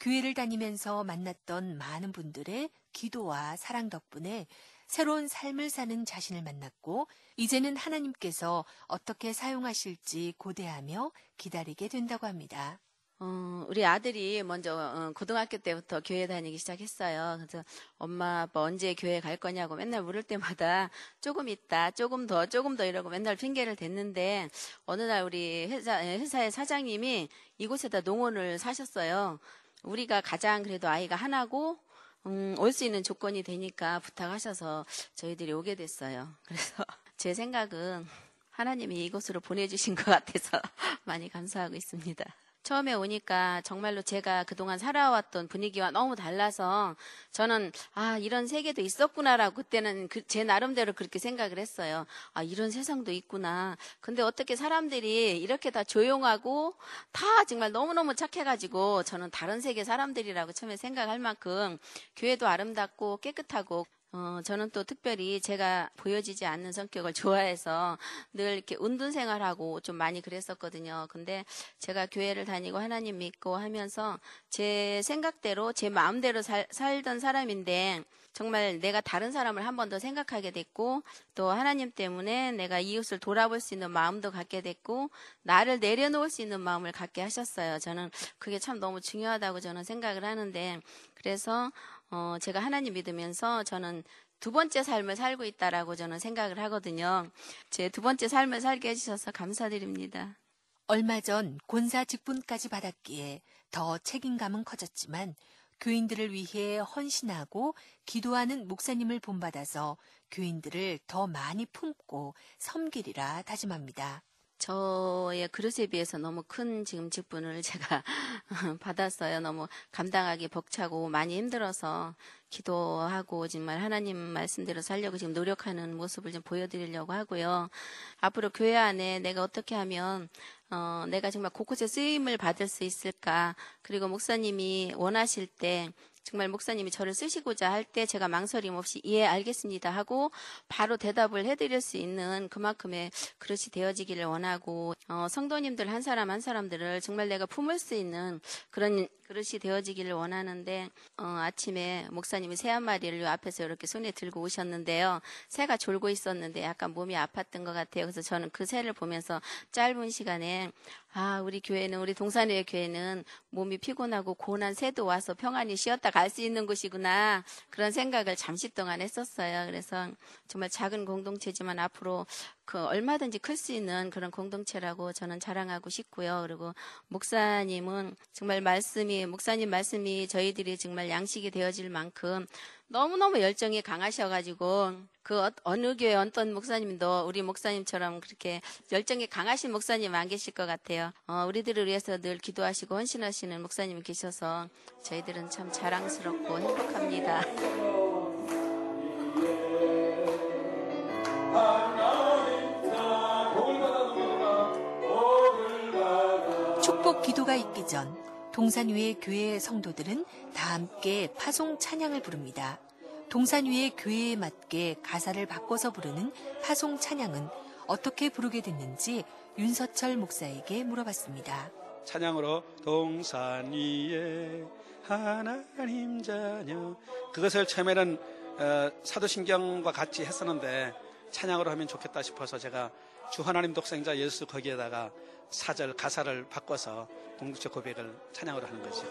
Speaker 1: 교회를 다니면서 만났던 많은 분들의 기도와 사랑 덕분에 새로운 삶을 사는 자신을 만났고 이제는 하나님께서 어떻게 사용하실지 고대하며 기다리게 된다고 합니다.
Speaker 6: 어, 우리 아들이 먼저 어, 고등학교 때부터 교회 다니기 시작했어요. 그래서 엄마 아빠 언제 교회 갈 거냐고 맨날 물을 때마다 조금 있다, 조금 더, 조금 더 이러고 맨날 핑계를 댔는데 어느 날 우리 회사, 회사의 사장님이 이곳에다 농원을 사셨어요. 우리가 가장 그래도 아이가 하나고 음, 올 수 있는 조건이 되니까 부탁하셔서 저희들이 오게 됐어요. [laughs] 그래서 제 생각은 하나님이 이곳으로 보내주신 것 같아서 [laughs] 많이 감사하고 있습니다. 처음에 오니까 정말로 제가 그동안 살아왔던 분위기와 너무 달라서 저는 아 이런 세계도 있었구나라고 그때는 그, 제 나름대로 그렇게 생각을 했어요. 아 이런 세상도 있구나. 근데 어떻게 사람들이 이렇게 다 조용하고 다 정말 너무너무 착해가지고 저는 다른 세계 사람들이라고 처음에 생각할 만큼 교회도 아름답고 깨끗하고 어, 저는 또 특별히 제가 보여지지 않는 성격을 좋아해서 늘 이렇게 운동 생활하고 좀 많이 그랬었거든요. 근데 제가 교회를 다니고 하나님 믿고 하면서 제 생각대로 제 마음대로 살, 살던 사람인데 정말 내가 다른 사람을 한 번 더 생각하게 됐고 또 하나님 때문에 내가 이웃을 돌아볼 수 있는 마음도 갖게 됐고 나를 내려놓을 수 있는 마음을 갖게 하셨어요. 저는 그게 참 너무 중요하다고 저는 생각을 하는데 그래서 어, 제가 하나님 믿으면서 저는 두 번째 삶을 살고 있다라고 저는 생각을 하거든요. 제 두 번째 삶을 살게 해주셔서 감사드립니다.
Speaker 1: 얼마 전 권사 직분까지 받았기에 더 책임감은 커졌지만 교인들을 위해 헌신하고 기도하는 목사님을 본받아서 교인들을 더 많이 품고 섬기리라 다짐합니다.
Speaker 6: 저의 그릇에 비해서 너무 큰 지금 직분을 [laughs] 제가 받았어요. 너무 감당하기 벅차고 많이 힘들어서 기도하고 정말 하나님 말씀대로 살려고 지금 노력하는 모습을 좀 보여드리려고 하고요. 앞으로 교회 안에 내가 어떻게 하면 어, 내가 정말 곳곳에 쓰임을 받을 수 있을까? 그리고 목사님이 원하실 때 정말 목사님이 저를 쓰시고자 할 때 제가 망설임 없이 예 알겠습니다 하고 바로 대답을 해드릴 수 있는 그만큼의 그릇이 되어지기를 원하고 어, 성도님들 한 사람 한 사람들을 정말 내가 품을 수 있는 그런 그릇이 되어지기를 원하는데 어, 아침에 목사님이 새 한 마리를 앞에서 이렇게 손에 들고 오셨는데요. 새가 졸고 있었는데 약간 몸이 아팠던 것 같아요. 그래서 저는 그 새를 보면서 짧은 시간에 아, 우리 교회는, 우리 동산의 교회는 몸이 피곤하고 고난 새도 와서 평안히 쉬었다 갈 수 있는 곳이구나. 그런 생각을 잠시 동안 했었어요. 그래서 정말 작은 공동체지만 앞으로 그 얼마든지 클 수 있는 그런 공동체라고 저는 자랑하고 싶고요. 그리고 목사님은 정말 말씀이, 목사님 말씀이 저희들이 정말 양식이 되어질 만큼 너무너무 열정이 강하셔가지고 그 어- 어느 교회 어떤 목사님도 우리 목사님처럼 그렇게 열정이 강하신 목사님 안 계실 것 같아요. 어, 우리들을 위해서 늘 기도하시고 헌신하시는 목사님이 계셔서 저희들은 참 자랑스럽고 행복합니다. [laughs]
Speaker 1: 기도가 있기 전 동산 위의 교회 성도들은 다 함께 파송 찬양을 부릅니다. 동산 위의 교회에 맞게 가사를 바꿔서 부르는 파송 찬양은 어떻게 부르게 됐는지 윤서철 목사에게 물어봤습니다.
Speaker 3: 찬양으로 동산 위에 하나님 자녀 그것을 처음에는 어, 사도신경과 같이 했었는데 찬양으로 하면 좋겠다 싶어서 제가 주 하나님 독생자 예수 거기에다가 사절 가사를 바꿔서 공동체 고백을 찬양으로 하는 거죠.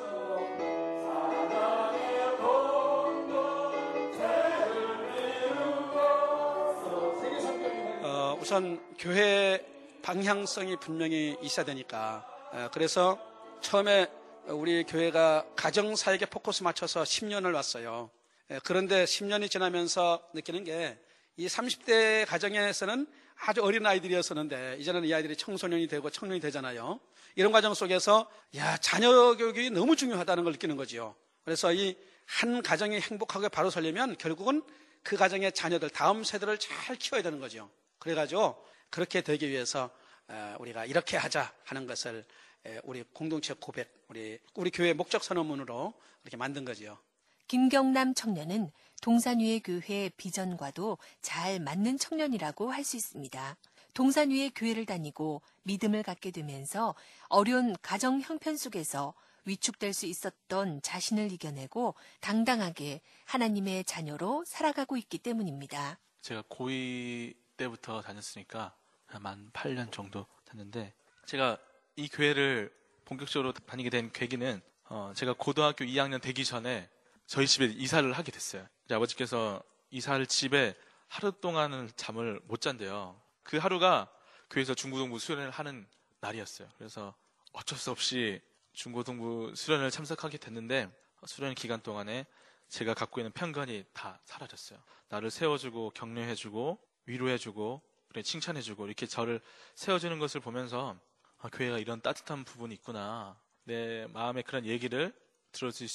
Speaker 3: 어, 우선 교회 방향성이 분명히 있어야 되니까 어, 그래서 처음에 우리 교회가 가정 사역에 포커스 맞춰서 10년을 왔어요. 예, 그런데 10년이 지나면서 느끼는 게 이 30대 가정에서는 아주 어린 아이들이었었는데 이제는 이 아이들이 청소년이 되고 청년이 되잖아요. 이런 과정 속에서 야 자녀 교육이 너무 중요하다는 걸 느끼는 거지요. 그래서 이 한 가정이 행복하게 바로 서려면 결국은 그 가정의 자녀들 다음 세대를 잘 키워야 되는 거죠. 그래가지고 그렇게 되기 위해서 어, 우리가 이렇게 하자 하는 것을 에, 우리 공동체 고백, 우리 우리 교회 목적 선언문으로 이렇게 만든 거지요.
Speaker 1: 김경남 청년은 동산위의 교회 비전과도 잘 맞는 청년이라고 할 수 있습니다. 동산위의 교회를 다니고 믿음을 갖게 되면서 어려운 가정 형편 속에서 위축될 수 있었던 자신을 이겨내고 당당하게 하나님의 자녀로 살아가고 있기 때문입니다.
Speaker 7: 제가 고2 때부터 다녔으니까 만 8년 정도 다녔는데 제가 이 교회를 본격적으로 다니게 된 계기는 어, 제가 고등학교 2학년 되기 전에 저희 집에 이사를 하게 됐어요. 아버지께서 이사를 집에 하루 동안은 잠을 못 잔대요. 그 하루가 교회에서 중고등부 수련을 하는 날이었어요. 그래서 어쩔 수 없이 중고등부 수련을 참석하게 됐는데 수련 기간 동안에 제가 갖고 있는 편견이 다 사라졌어요. 나를 세워주고 격려해주고 위로해주고 그래 칭찬해주고 이렇게 저를 세워주는 것을 보면서 아, 교회가 이런 따뜻한 부분이 있구나. 내 마음에 그런 얘기를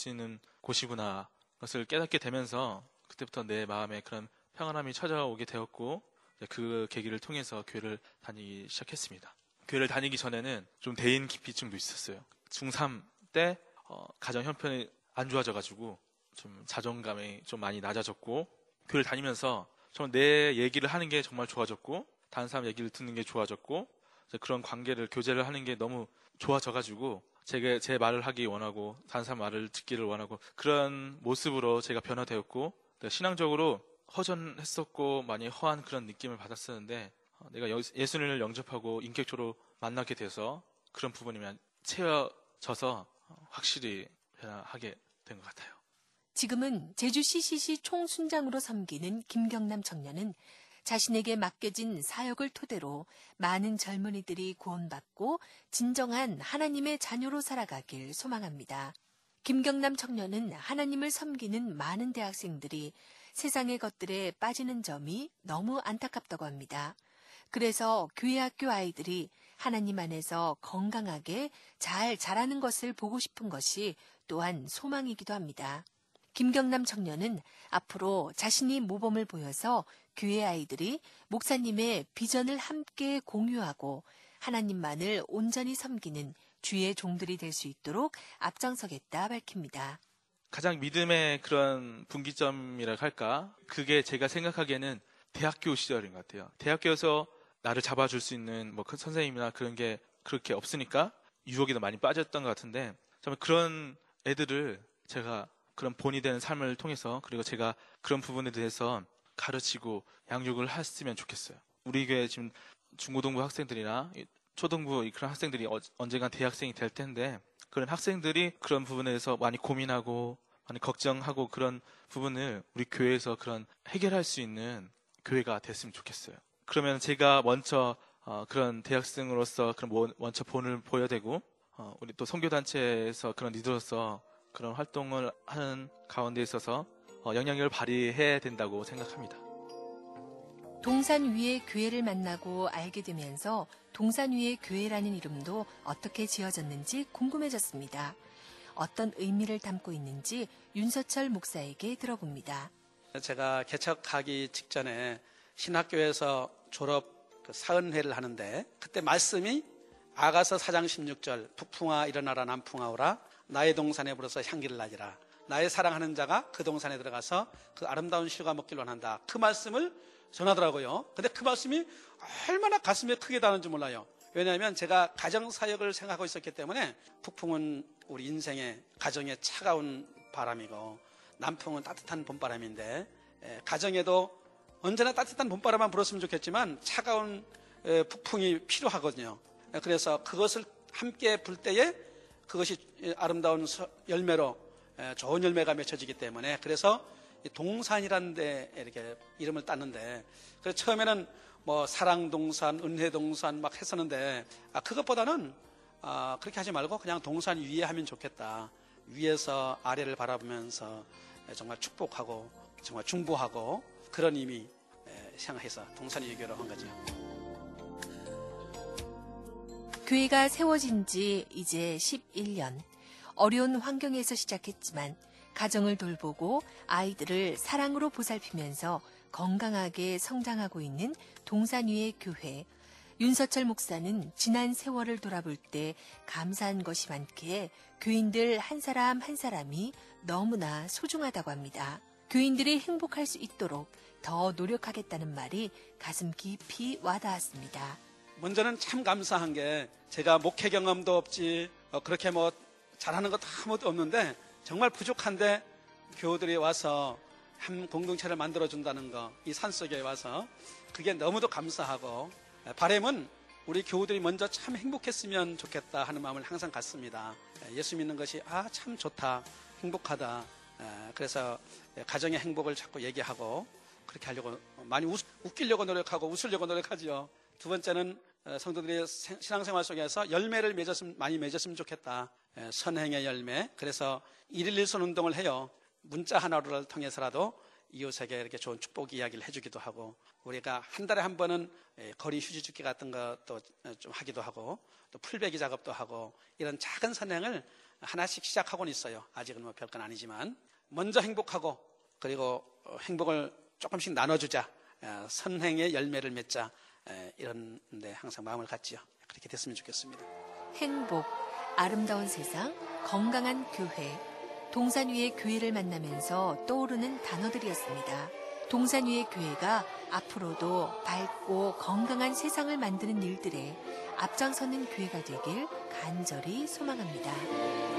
Speaker 7: 있는 곳이구나. 것을 깨닫게 되면서 그때부터 내 마음에 그런 평안함이 찾아오게 되었고 그 계기를 통해서 교회를 다니기 시작했습니다. 교회를 다니기 전에는 좀 대인 기피증도 있었어요. 중3 때 어, 가정 형편이 안 좋아져가지고 좀 자존감이 좀 많이 낮아졌고 교회를 다니면서 정말 내 얘기를 하는 게 정말 좋아졌고 다른 사람 얘기를 듣는 게 좋아졌고 그런 관계를 교제를 하는 게 너무 좋아져가지고 제가 제 말을 하기 원하고 사람 말을 듣기를 원하고 그런 모습으로 제가 변화되었고 내가 신앙적으로 허전했었고 많이 허한 그런 느낌을 받았었는데 어, 내가 여- 예수님을 영접하고 인격적으로 만나게 돼서 그런 부분이 채워져서 어, 확실히 변화하게 된 것 같아요.
Speaker 1: 지금은 제주 CCC 총순장으로 섬기는 김경남 청년은 자신에게 맡겨진 사역을 토대로 많은 젊은이들이 구원받고 진정한 하나님의 자녀로 살아가길 소망합니다. 김경남 청년은 하나님을 섬기는 많은 대학생들이 세상의 것들에 빠지는 점이 너무 안타깝다고 합니다. 그래서 교회 학교 아이들이 하나님 안에서 건강하게 잘 자라는 것을 보고 싶은 것이 또한 소망이기도 합니다. 김경남 청년은 앞으로 자신이 모범을 보여서 교회 아이들이 목사님의 비전을 함께 공유하고 하나님만을 온전히 섬기는 주의 종들이 될 수 있도록 앞장서겠다 밝힙니다.
Speaker 7: 가장 믿음의 그런 분기점이라 할까? 그게 제가 생각하기에는 대학교 시절인 것 같아요. 대학교에서 나를 잡아줄 수 있는 뭐큰 선생님이나 그런 게 그렇게 없으니까 유혹이 더 많이 빠졌던 것 같은데 정말 그런 애들을 제가 그런 본이 되는 삶을 통해서 그리고 제가 그런 부분에 대해서 가르치고 양육을 했으면 좋겠어요. 우리 교회 지금 중고등부 학생들이나 이 초등부 이 그런 학생들이 어- 언젠간 대학생이 될 텐데 그런 학생들이 그런 부분에 대해서 많이 고민하고 많이 걱정하고 그런 부분을 우리 교회에서 그런 해결할 수 있는 교회가 됐으면 좋겠어요. 그러면 제가 먼저 어, 그런 대학생으로서 그런 모- 먼저 본을 보여야 되고 어, 우리 또 선교단체에서 그런 리더로서 그런 활동을 하는 가운데 있어서 어, 영향력을 발휘해야 된다고 생각합니다.
Speaker 1: 동산 위의 교회를 만나고 알게 되면서 동산 위의 교회라는 이름도 어떻게 지어졌는지 궁금해졌습니다. 어떤 의미를 담고 있는지 윤서철 목사에게 들어봅니다.
Speaker 3: 제가 개척하기 직전에 신학교에서 졸업 그 사은회를 하는데 그때 말씀이 아가서 4장 16절 북풍아 일어나라 남풍아 오라 나의 동산에 불어서 향기를 나리라 나의 사랑하는 자가 그 동산에 들어가서 그 아름다운 실과 먹기를 원한다. 그 말씀을 전하더라고요. 근데 그 말씀이 얼마나 가슴에 크게 닿는지 몰라요. 왜냐하면 제가 가정 사역을 생각하고 있었기 때문에 북풍은 우리 인생의 가정의 차가운 바람이고 남풍은 따뜻한 봄바람인데 에, 가정에도 언제나 따뜻한 봄바람만 불었으면 좋겠지만 차가운 에, 북풍이 필요하거든요. 에, 그래서 그것을 함께 불 때에 그것이 에, 아름다운 서- 열매로 에, 좋은 열매가 맺혀지기 때문에 그래서 이 동산이라는 데 이렇게 이름을 땄는데 그래서 처음에는 뭐 사랑동산, 은혜동산 막 했었는데 아, 그것보다는 아, 그렇게 하지 말고 그냥 동산 위에 하면 좋겠다. 위에서 아래를 바라보면서 정말 축복하고 정말 중보하고 그런 의미 에, 생각해서 동산 유교로 한 거죠.
Speaker 1: 교회가 세워진 지 이제 11년. 어려운 환경에서 시작했지만 가정을 돌보고 아이들을 사랑으로 보살피면서 건강하게 성장하고 있는 동산위의 교회. 윤서철 목사는 지난 세월을 돌아볼 때 감사한 것이 많기에 교인들 한 사람 한 사람이 너무나 소중하다고 합니다. 교인들이 행복할 수 있도록 더 노력하겠다는 말이 가슴 깊이 와닿았습니다.
Speaker 3: 먼저는 참 감사한 게 제가 목회 경험도 없지 어, 그렇게 뭐 잘하는 것도 아무것도 없는데 정말 부족한데 교우들이 와서 한 공동체를 만들어 준다는 거 이 산속에 와서 그게 너무도 감사하고 에, 바람은 우리 교우들이 먼저 참 행복했으면 좋겠다 하는 마음을 항상 갖습니다. 에, 예수 믿는 것이 아 참 좋다 행복하다 에, 그래서 가정의 행복을 자꾸 얘기하고 그렇게 하려고 많이 웃, 웃기려고 노력하고 웃으려고 노력하지요. 두 번째는 어, 성도들의 생- 신앙생활 속에서 열매를 맺었으면 많이 맺었으면 좋겠다. 에, 선행의 열매. 그래서 일일 일손 운동을 해요. 문자 하나를 통해서라도 이웃에게 이렇게 좋은 축복 이야기를 해주기도 하고 우리가 한 달에 한 번은 에, 거리 휴지 줍기 같은 것도 어, 좀 하기도 하고 또 풀베기 작업도 하고 이런 작은 선행을 하나씩 시작하고는 있어요. 아직은 뭐 별건 아니지만 먼저 행복하고 그리고 어, 행복을 조금씩 나눠주자. 어, 선행의 열매를 맺자. 에, 이런 데 항상 마음을 갖지요. 그렇게 됐으면 좋겠습니다.
Speaker 1: 행복, 아름다운 세상, 건강한 교회. 동산 위의 교회를 만나면서 떠오르는 단어들이었습니다. 동산 위의 교회가 앞으로도 밝고 건강한 세상을 만드는 일들에 앞장서는 교회가 되길 간절히 소망합니다.